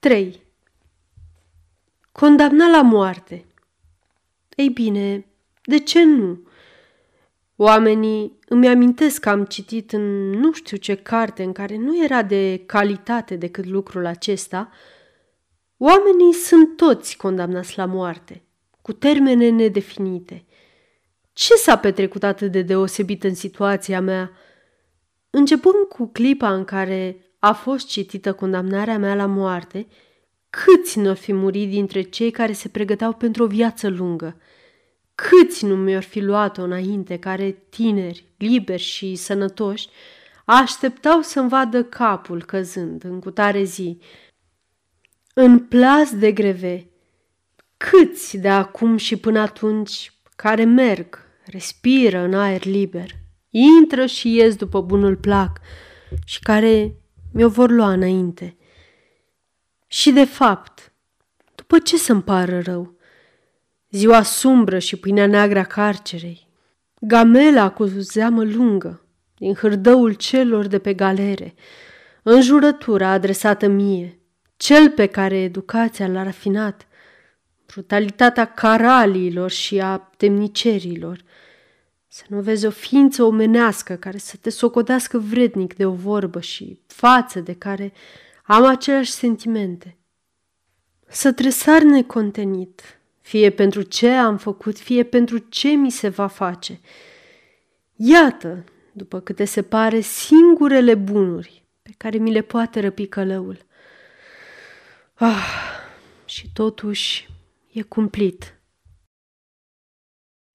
3. Condamna la moarte. Ei bine, de ce nu? Oamenii îmi amintesc că am citit în nu știu ce carte în care nu era de calitate decât lucrul acesta. Oamenii sunt toți condamnați la moarte, cu termene nedefinite. Ce s-a petrecut atât de deosebit în situația mea? Începând cu clipa în care a fost citită condamnarea mea la moarte, câți nu ar fi murit dintre cei care se pregăteau pentru o viață lungă? Câți nu mi-ar fi luat-o înainte, care tineri, liberi și sănătoși, așteptau să-mi vadă capul căzând în cutare zi, în plas de greve. Câți de acum și până atunci care merg, respiră în aer liber, intră și ies după bunul plac și care mi-o vor lua înainte. Și de fapt, după ce să-mi pară rău? Ziua sumbră și pâinea neagră a carcerei, gamela cu zeamă lungă, din hârdăul celor de pe galere, înjurătura adresată mie, cel pe care educația l-a rafinat, brutalitatea caraliilor și a temnicerilor, să nu vezi o ființă omenească care să te socotească vrednic de o vorbă și față de care am aceleași sentimente. Să tresar necontenit, fie pentru ce am făcut, fie pentru ce mi se va face. Iată, după câte se pare, singurele bunuri pe care mi le poate răpi călăul. Ah, și totuși e cumplit.